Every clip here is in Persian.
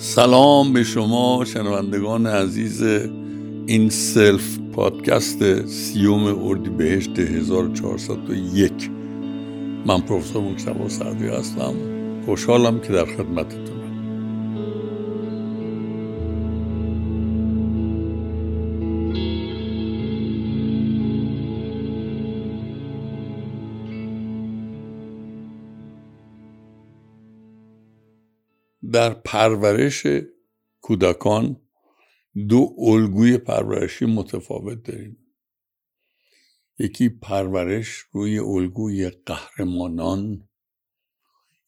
سلام به شما شنوندگان عزیز این سلف پادکست سیوم اردیبهشت 1401 من پروفسور مکتبا سعدی هستم. خوشحالم که در خدمتتونم در پرورش کودکان دو الگوی پرورشی متفاوت داریم. یکی پرورش روی الگوی قهرمانان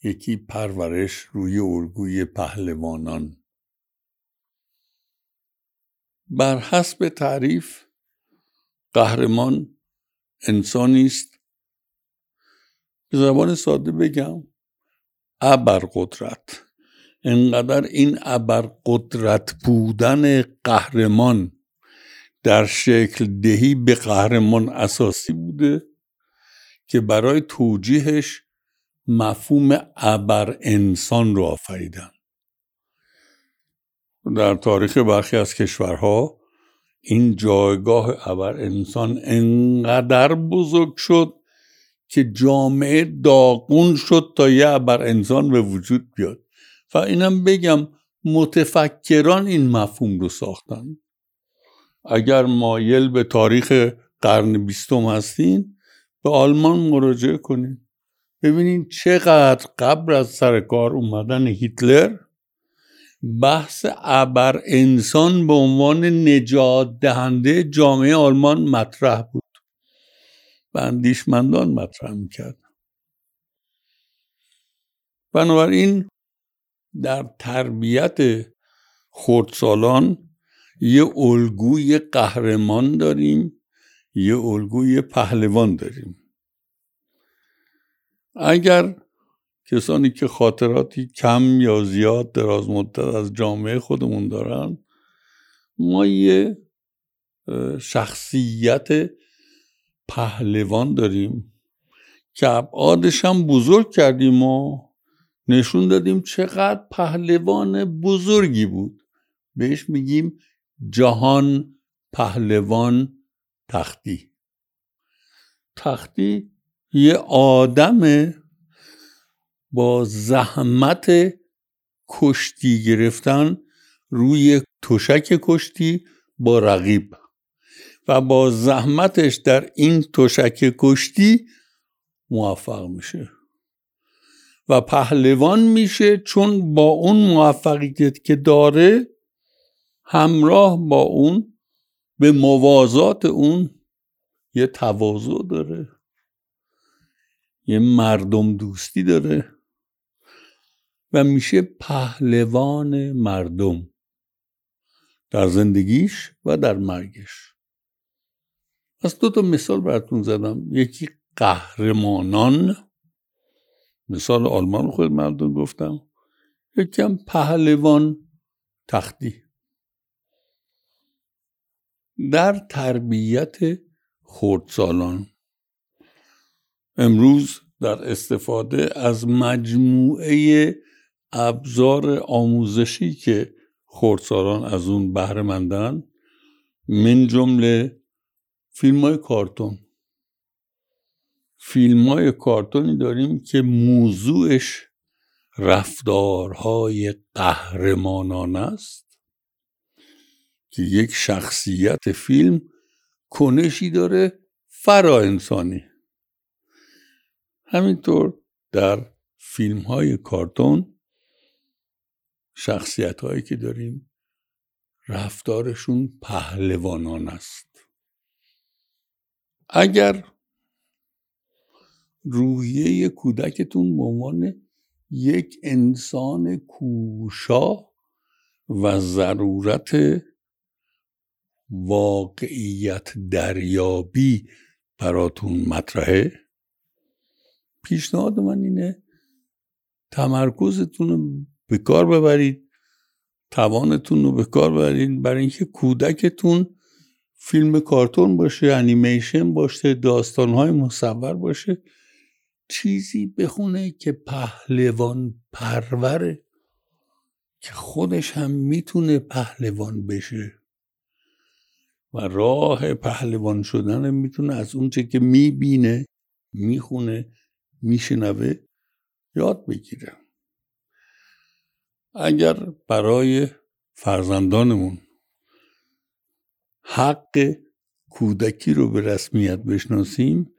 یکی پرورش روی الگوی پهلوانان. بر حسب تعریف قهرمان انسانی است. به زبان ساده بگم ابرقدرت انقدر این ابرقدرت بودن قهرمان در شکل دهی به قهرمان اساسی بوده که برای توجیهش مفهوم ابر انسان رو آفریدن. در تاریخ برخی از کشورها این جایگاه ابر انسان انقدر بزرگ شد که جامعه داغون شد تا یه ابر انسان به وجود بیاد. و اینم بگم متفکران این مفهوم رو ساختن. اگر مایل به تاریخ قرن بیستم هستین به آلمان مراجعه کنید ببینید چقدر قبل از سر کار اومدن هیتلر بحث ابر انسان به عنوان نجات دهنده جامعه آلمان مطرح بود و اندیشمندان مطرح می‌کرد بنابراین در تربیت خردسالان یه الگوی قهرمان داریم یه الگوی پهلوان داریم. اگر کسانی که خاطراتی کم یا زیاد دراز مدت از جامعه خودمون دارن ما یه شخصیت پهلوان داریم که ابعادش هم بزرگ کردیم و نشون دادیم چقدر پهلوان بزرگی بود. بهش میگیم جهان پهلوان تختی. تختی یه آدم با زحمت کشتی گرفتن روی تشک کشتی با رقیب و با زحمتش در این تشک کشتی موفق میشه. و پهلوان میشه چون با اون موفقیت که داره همراه با اون به موازات اون یه تواضع داره یه مردم دوستی داره و میشه پهلوان مردم در زندگیش و در مرگش. از دو تا مثال براتون زدم. یکی قهرمانان مثال آلمان رو خود مردم گفتم. یکم پهلوان تختی. در تربیت خردسالان. امروز در استفاده از مجموعه ابزار آموزشی که خردسالان از اون بهره مندن من جمله فیلم های کارتون. فیلم های کارتونی داریم که موضوعش رفتارهای قهرمانان است. که یک شخصیت فیلم کنشی داره فرا انسانی. همینطور در فیلم های کارتون شخصیت هایی که داریم رفتارشون پهلوانان است. اگر روحیه کودکتون به عنوان یک انسان کوشا و ضرورت واقعیت دریابی براتون مطرحه. پیشنهاد من اینه تمرکزتون رو به کار ببرید توانتون رو به کار ببرید. برای اینکه کودکتون فیلم کارتون باشه انیمیشن باشه داستانهای مصور باشه چیزی بخونه که پهلوان پروره که خودش هم می‌تونه پهلوان بشه. و راه پهلوان شدن می‌تونه از اونچه که می‌بینه می‌خونه میشنوه یاد بگیره. اگر برای فرزندانمون حق کودکی رو به رسمیت بشناسیم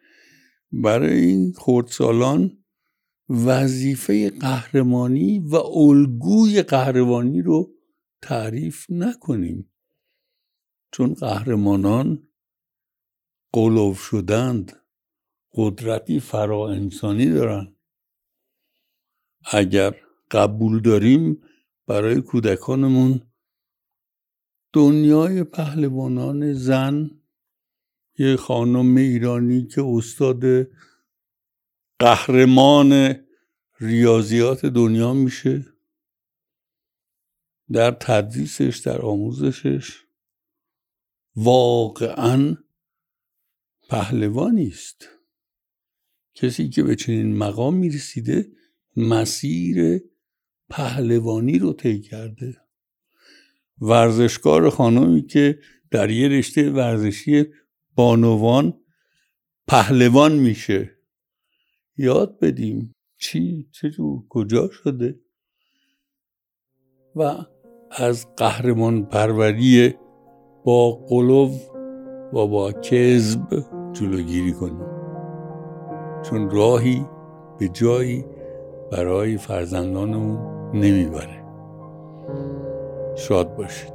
برای این خردسالان وظیفه قهرمانی و الگوی قهرمانی رو تعریف نکنیم. چون قهرمانان قلوب شدند قدرتی فرا انسانی دارن. اگر قبول داریم برای کودکانمون دنیای پهلوانان زن یه خانم ایرانی که استاد قهرمان ریاضیات دنیا میشه. در تدریسش در آموزشش. واقعا پهلوانی است. کسی که به چنین مقام می‌رسیده مسیر پهلوانی رو طی کرده. ورزشکار خانمی که در یه رشته ورزشی بانوان پهلوان میشه. یاد بدیم. چی؟ چجور کجا شده؟ و از قهرمان پروری با قلوب و با کذب جلوگیری کنیم. چون راهی به جایی برای فرزندانمون نمی‌بره. شاد باشید.